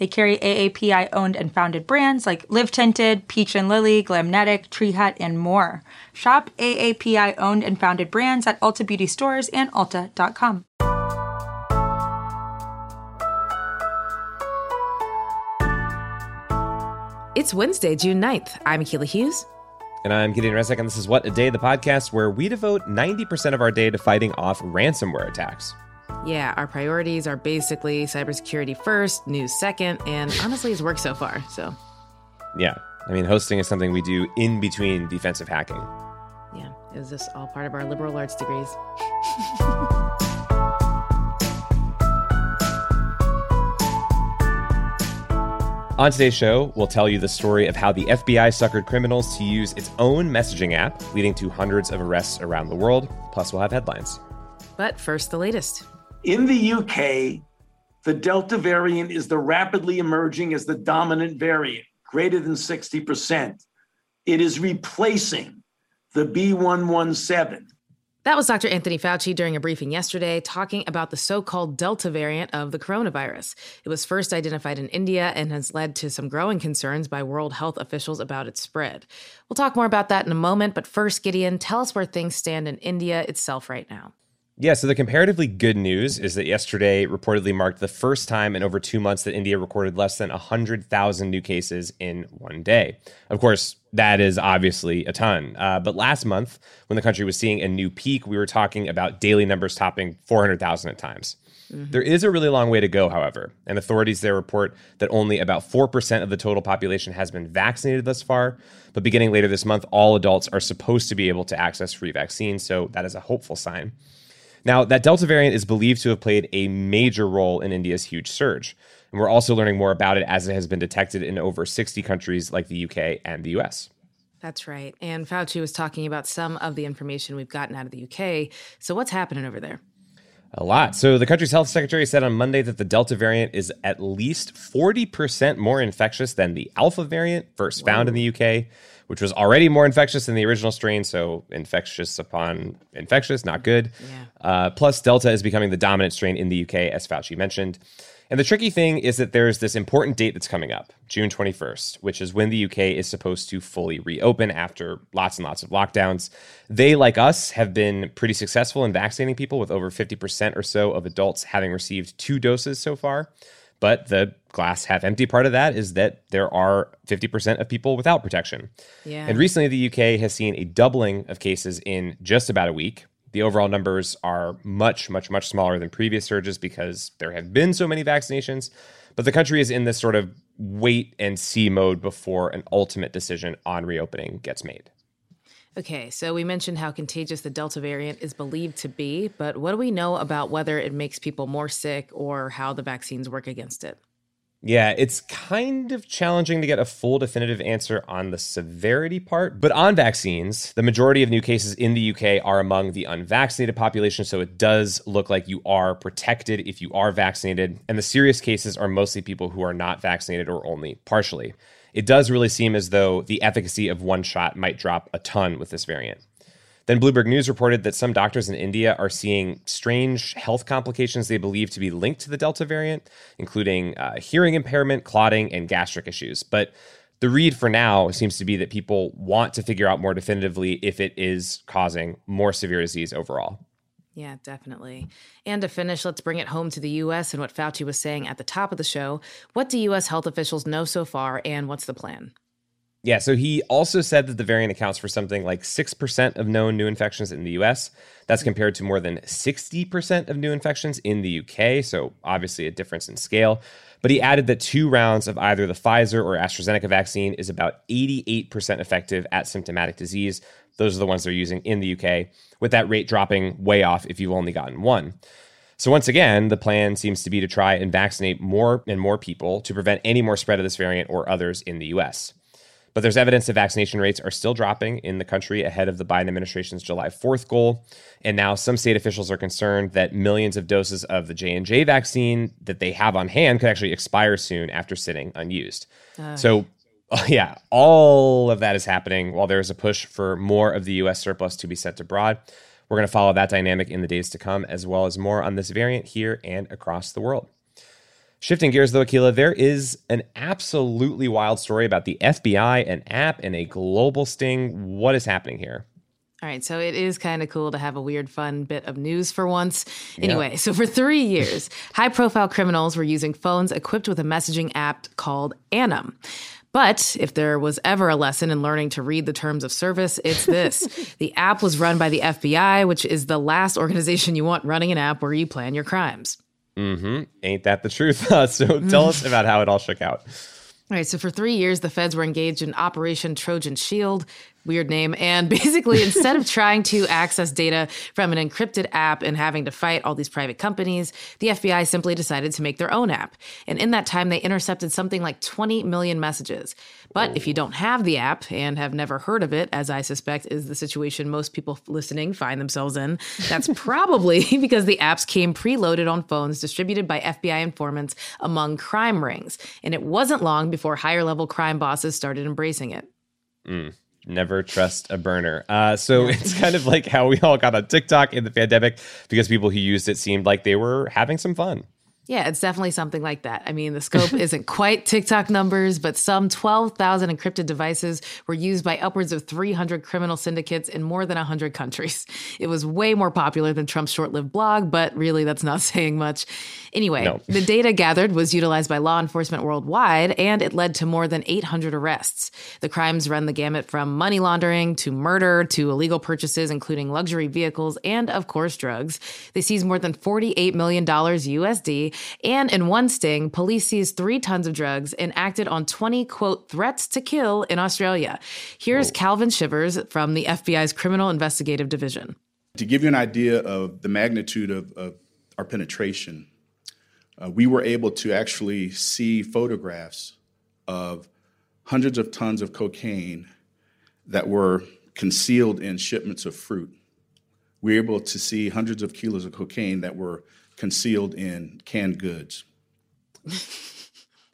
They carry AAPI owned and founded brands like Live Tinted, Peach and Lily, Glamnetic, Tree Hut, and more. Shop AAPI owned and founded brands at Ulta Beauty stores and Ulta.com. It's Wednesday, June 9th. I'm Akilah Hughes. And I'm Gideon Resnick, and this is What a Day, the podcast where we devote 90% of our day to fighting off ransomware attacks. Yeah, our priorities are basically cybersecurity first, news second, and honestly, it's worked so far. So, yeah, I mean, hosting is something we do in between defensive hacking. Yeah, is this all part of our liberal arts degrees. On today's show, we'll tell you the story of how the FBI suckered criminals to use its own messaging app, leading to hundreds of arrests around the world. Plus, we'll have headlines. But first, the latest. In the UK, the Delta variant is the rapidly emerging as the dominant variant, greater than 60%. It is replacing the B117. That was Dr. Anthony Fauci during a briefing yesterday talking about the so called Delta variant of the coronavirus. It was first identified in India and has led to some growing concerns by World Health officials about its spread. We'll talk more about that in a moment, but first, Gideon, tell us where things stand in India itself right now. Yeah, so the comparatively good news is that yesterday reportedly marked the first time in over two months that India recorded less than 100,000 new cases in one day. Of course, that is obviously a ton. Uh, but last month, when the country was seeing a new peak, we were talking about daily numbers topping 400,000 at times. Mm-hmm. There is a really long way to go, however, and authorities there report that only about 4% of the total population has been vaccinated thus far. But beginning later this month, all adults are supposed to be able to access free vaccines, so that is a hopeful sign. Now, that Delta variant is believed to have played a major role in India's huge surge. And we're also learning more about it as it has been detected in over 60 countries like the UK and the US. That's right. And Fauci was talking about some of the information we've gotten out of the UK. So, what's happening over there? A lot. So, the country's health secretary said on Monday that the Delta variant is at least 40% more infectious than the Alpha variant, first Whoa. found in the UK which was already more infectious than the original strain. So infectious upon infectious, not good. Yeah. Uh, plus, Delta is becoming the dominant strain in the UK, as Fauci mentioned. And the tricky thing is that there's this important date that's coming up, June 21st, which is when the UK is supposed to fully reopen after lots and lots of lockdowns. They, like us, have been pretty successful in vaccinating people, with over 50% or so of adults having received two doses so far. But the glass half empty part of that is that there are 50% of people without protection. Yeah. And recently, the UK has seen a doubling of cases in just about a week. The overall numbers are much, much, much smaller than previous surges because there have been so many vaccinations. But the country is in this sort of wait and see mode before an ultimate decision on reopening gets made. Okay, so we mentioned how contagious the Delta variant is believed to be, but what do we know about whether it makes people more sick or how the vaccines work against it? Yeah, it's kind of challenging to get a full definitive answer on the severity part. But on vaccines, the majority of new cases in the UK are among the unvaccinated population. So it does look like you are protected if you are vaccinated. And the serious cases are mostly people who are not vaccinated or only partially it does really seem as though the efficacy of one shot might drop a ton with this variant. Then Bloomberg News reported that some doctors in India are seeing strange health complications they believe to be linked to the Delta variant, including uh, hearing impairment, clotting, and gastric issues. But the read for now seems to be that people want to figure out more definitively if it is causing more severe disease overall. Yeah, definitely. And to finish, let's bring it home to the US and what Fauci was saying at the top of the show. What do US health officials know so far, and what's the plan? Yeah, so he also said that the variant accounts for something like 6% of known new infections in the US. That's compared to more than 60% of new infections in the UK, so obviously a difference in scale. But he added that two rounds of either the Pfizer or AstraZeneca vaccine is about 88% effective at symptomatic disease, those are the ones they're using in the UK, with that rate dropping way off if you've only gotten one. So, once again, the plan seems to be to try and vaccinate more and more people to prevent any more spread of this variant or others in the US. But there's evidence that vaccination rates are still dropping in the country ahead of the Biden administration's July 4th goal. And now some state officials are concerned that millions of doses of the J&J vaccine that they have on hand could actually expire soon after sitting unused. Uh. So yeah, all of that is happening while there is a push for more of the US surplus to be sent abroad. We're going to follow that dynamic in the days to come, as well as more on this variant here and across the world. Shifting gears though, Akilah, there is an absolutely wild story about the FBI, an app, and a global sting. What is happening here? All right, so it is kind of cool to have a weird, fun bit of news for once. Anyway, so for three years, high profile criminals were using phones equipped with a messaging app called ANOM. But if there was ever a lesson in learning to read the terms of service, it's this. the app was run by the FBI, which is the last organization you want running an app where you plan your crimes. Mm-hmm. Ain't that the truth? So tell us about how it all shook out. All right, so for three years, the feds were engaged in Operation Trojan Shield, weird name. And basically, instead of trying to access data from an encrypted app and having to fight all these private companies, the FBI simply decided to make their own app. And in that time, they intercepted something like 20 million messages. But if you don't have the app and have never heard of it, as I suspect is the situation most people listening find themselves in, that's probably because the apps came preloaded on phones distributed by FBI informants among crime rings. And it wasn't long before higher level crime bosses started embracing it. Mm never trust a burner. Uh, so it's kind of like how we all got on TikTok in the pandemic because people who used it seemed like they were having some fun. Yeah, it's definitely something like that. I mean, the scope isn't quite TikTok numbers, but some 12,000 encrypted devices were used by upwards of 300 criminal syndicates in more than 100 countries. It was way more popular than Trump's short lived blog, but really that's not saying much. Anyway, no. the data gathered was utilized by law enforcement worldwide, and it led to more than 800 arrests. The crimes run the gamut from money laundering to murder to illegal purchases, including luxury vehicles and, of course, drugs. They seized more than $48 million USD and in one sting, police seized three tons of drugs and acted on 20, quote, threats to kill in Australia. Here's Whoa. Calvin Shivers from the FBI's Criminal Investigative Division. To give you an idea of the magnitude of, of our penetration, uh, we were able to actually see photographs of hundreds of tons of cocaine that were concealed in shipments of fruit. We were able to see hundreds of kilos of cocaine that were concealed in canned goods.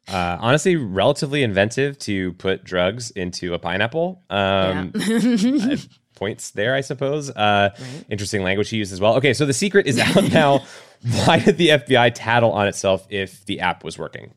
Uh, honestly, relatively inventive to put drugs into a pineapple. Um, yeah. points there, I suppose. Uh, right. Interesting language he used as well. Okay, so the secret is out now. Why did the FBI tattle on itself if the app was working?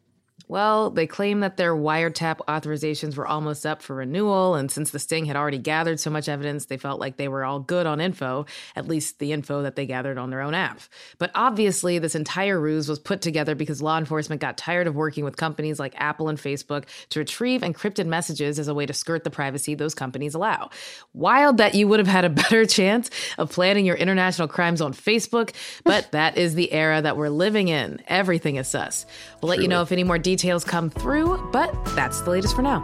Well, they claim that their wiretap authorizations were almost up for renewal, and since the sting had already gathered so much evidence, they felt like they were all good on info, at least the info that they gathered on their own app. But obviously, this entire ruse was put together because law enforcement got tired of working with companies like Apple and Facebook to retrieve encrypted messages as a way to skirt the privacy those companies allow. Wild that you would have had a better chance of planning your international crimes on Facebook, but that is the era that we're living in. Everything is sus. We'll let you know if any more details details come through, but that's the latest for now.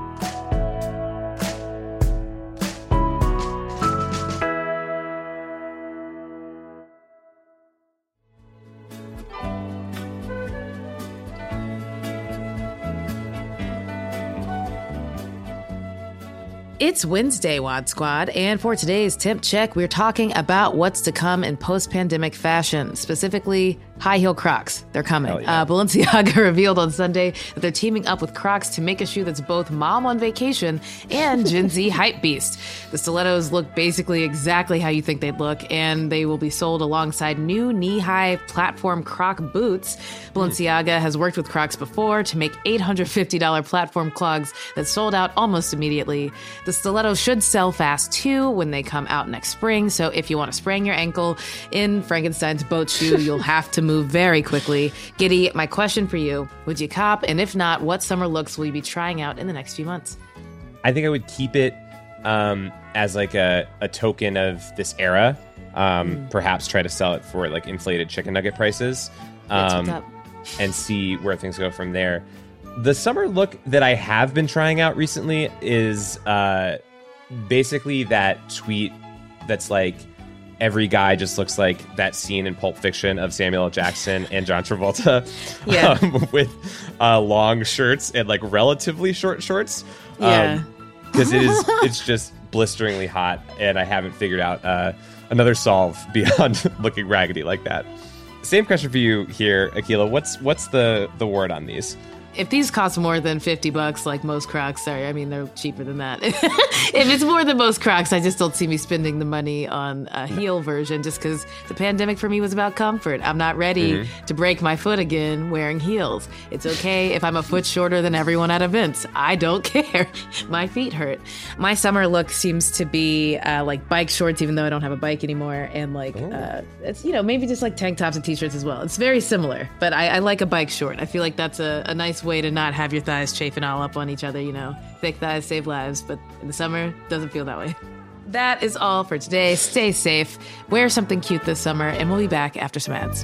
It's Wednesday, Wad Squad, and for today's Temp Check, we're talking about what's to come in post pandemic fashion, specifically high heel Crocs. They're coming. Yeah. Uh, Balenciaga revealed on Sunday that they're teaming up with Crocs to make a shoe that's both mom on vacation and Gen Z hype beast. The stilettos look basically exactly how you think they'd look, and they will be sold alongside new knee high platform Croc boots. Balenciaga has worked with Crocs before to make $850 platform clogs that sold out almost immediately. The stilettos should sell fast too when they come out next spring, so if you want to sprain your ankle in Frankenstein's boat shoe, you'll have to move very quickly. Giddy, my question for you would you cop? And if not, what summer looks will you be trying out in the next few months? I think I would keep it um, as like a, a token of this era. Um, mm. Perhaps try to sell it for like inflated chicken nugget prices um, and see where things go from there. The summer look that I have been trying out recently is uh, basically that tweet that's like, every guy just looks like that scene in Pulp Fiction of Samuel L. Jackson and John Travolta, yeah. um, with uh, long shirts and like relatively short shorts. Yeah. Um, because it is it's just blisteringly hot, and I haven't figured out uh, another solve beyond looking raggedy like that. Same question for you here, Akilah. What's what's the the word on these? If these cost more than 50 bucks like most crocs sorry i mean they're cheaper than that. If it's more than most crocs i just don't see me spending the money on a heel version just because the pandemic for me was about comfort. I'm not ready mm-hmm. to break my foot again wearing heels. It's okay if i'm a foot shorter than everyone at events. I don't care. My feet hurt. My summer look seems to be uh, like bike shorts even though i don't have a bike anymore and like oh. uh, it's you know maybe just like tank tops and t-shirts as well. It's very similar but i, I like a bike short. I feel like that's a, a nice way to not have your thighs chafing all up on each other, you know. Thick thighs save lives, but in the summer, doesn't feel that way. That is all for today. Stay safe, wear something cute this summer, and we'll be back after some ads.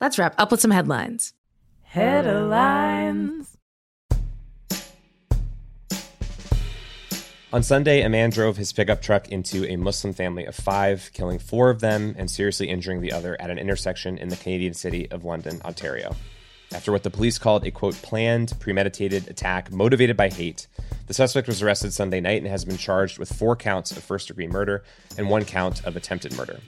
Let's wrap up with some headlines. Headlines. On Sunday, a man drove his pickup truck into a Muslim family of five, killing four of them and seriously injuring the other at an intersection in the Canadian city of London, Ontario. After what the police called a quote, planned, premeditated attack motivated by hate, the suspect was arrested Sunday night and has been charged with four counts of first degree murder and one count of attempted murder.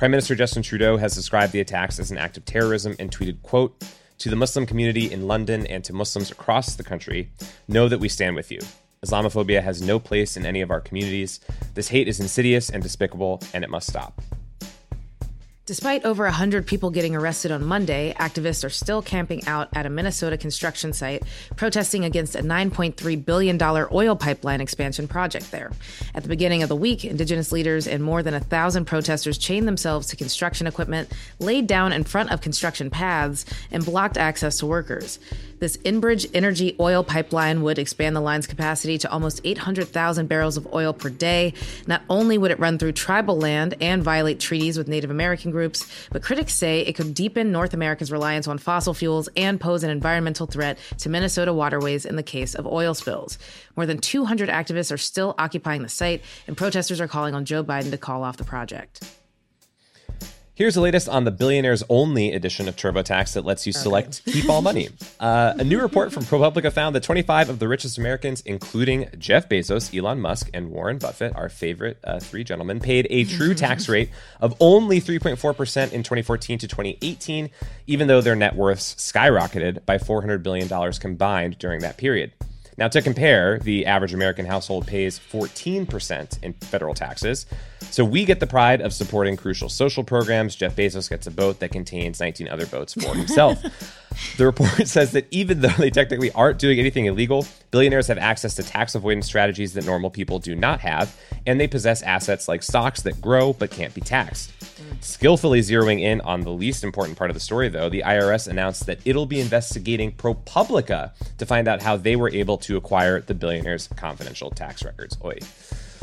Prime Minister Justin Trudeau has described the attacks as an act of terrorism and tweeted, quote, to the Muslim community in London and to Muslims across the country, know that we stand with you. Islamophobia has no place in any of our communities. This hate is insidious and despicable, and it must stop. Despite over 100 people getting arrested on Monday, activists are still camping out at a Minnesota construction site, protesting against a $9.3 billion oil pipeline expansion project there. At the beginning of the week, Indigenous leaders and more than a thousand protesters chained themselves to construction equipment laid down in front of construction paths and blocked access to workers. This Enbridge Energy oil pipeline would expand the line's capacity to almost 800,000 barrels of oil per day. Not only would it run through tribal land and violate treaties with Native American groups, groups, but critics say it could deepen North America's reliance on fossil fuels and pose an environmental threat to Minnesota waterways in the case of oil spills. More than 200 activists are still occupying the site, and protesters are calling on Joe Biden to call off the project. Here's the latest on the billionaires only edition of TurboTax that lets you select keep all money. Uh, a new report from ProPublica found that 25 of the richest Americans, including Jeff Bezos, Elon Musk, and Warren Buffett, our favorite uh, three gentlemen, paid a true tax rate of only 3.4% in 2014 to 2018, even though their net worths skyrocketed by $400 billion combined during that period. Now, to compare, the average American household pays 14% in federal taxes. So we get the pride of supporting crucial social programs. Jeff Bezos gets a boat that contains 19 other boats for himself. the report says that even though they technically aren't doing anything illegal, billionaires have access to tax avoidance strategies that normal people do not have, and they possess assets like stocks that grow but can't be taxed. Skillfully zeroing in on the least important part of the story, though, the IRS announced that it'll be investigating ProPublica to find out how they were able to acquire the billionaire's confidential tax records. Oi.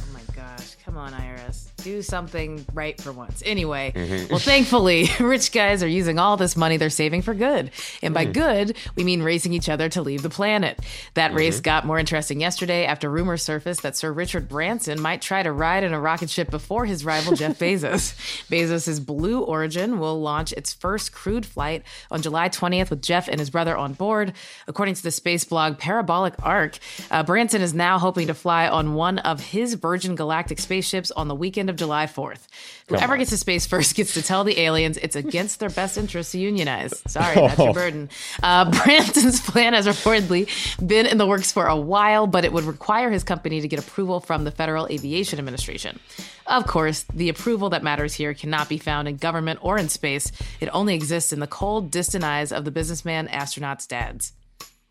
Oh my gosh, come on, IRS. Do something right for once. Anyway, Mm-hmm. well, thankfully, rich guys are using all this money they're saving for good. And Mm. by good, we mean racing each other to leave the planet. That Mm-hmm. race got more interesting yesterday after rumors surfaced that Sir Richard Branson might try to ride in a rocket ship before his rival Jeff Bezos. Bezos' Blue Origin will launch its first crewed flight on July 20th with Jeff and his brother on board. According to the space blog Parabolic Arc, uh, Branson is now hoping to fly on one of his Virgin Galactic spaceships on the weekend of July 4th. Whoever gets to space first gets to tell the aliens it's against their best interest to unionize. Sorry, that's your burden. Uh, Branson's plan has reportedly been in the works for a while, but it would require his company to get approval from the Federal Aviation Administration. Of course, the approval that matters here cannot be found in government or in space. It only exists in the cold, distant eyes of the businessman astronauts' dads.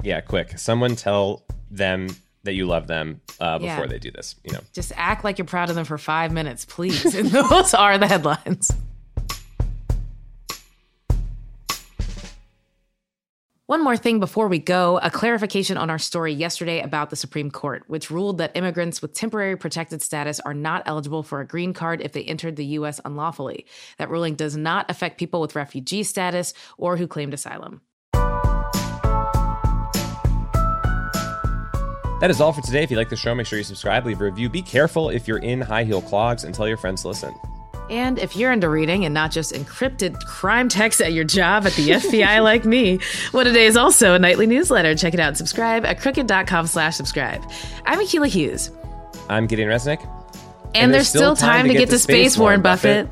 Yeah, quick. Someone tell them that you love them uh, before Yeah. they do this. You know. Just act like you're proud of them for five minutes, please. And those are the headlines. One more thing before we go a clarification on our story yesterday about the Supreme Court, which ruled that immigrants with temporary protected status are not eligible for a green card if they entered the U.S. unlawfully. That ruling does not affect people with refugee status or who claimed asylum. That is all for today. If you like the show, make sure you subscribe, leave a review. Be careful if you're in high heel clogs and tell your friends to listen. And if you're into reading and not just encrypted crime texts at your job at the FBI like me, What a Day is also a nightly newsletter. Check it out and subscribe at crooked.com slash subscribe. I'm Akilah Hughes. I'm Gideon Resnick. And, there's, still time, to get, to space, Warren Buffett.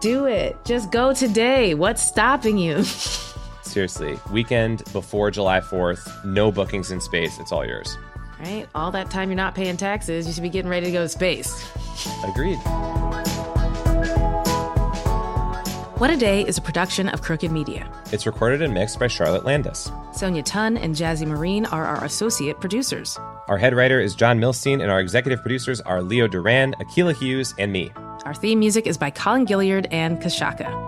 Do it. Just go today. What's stopping you? Seriously, weekend before July 4th, no bookings in space. It's all yours. Right? All that time you're not paying taxes, you should be getting ready to go to space. Agreed. What a Day is a production of Crooked Media. It's recorded and mixed by Charlotte Landes. Sonia Tun and Jazzy Marine are our associate producers. Our head writer is John Milstein, and our executive producers are Leo Duran, Akilah Hughes, and me. Our theme music is by Colin Gilliard and Kashaka.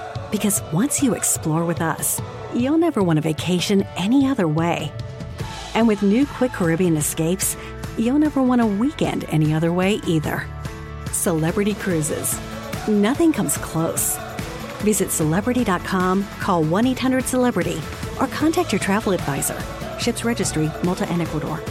Because once you explore with us, you'll never want a vacation any other way. And with new Quick Caribbean escapes, you'll never want a weekend any other way either. Celebrity Cruises. Nothing comes close. Visit celebrity.com, call 1 800 Celebrity, or contact your travel advisor. Ships registry, Malta and Ecuador.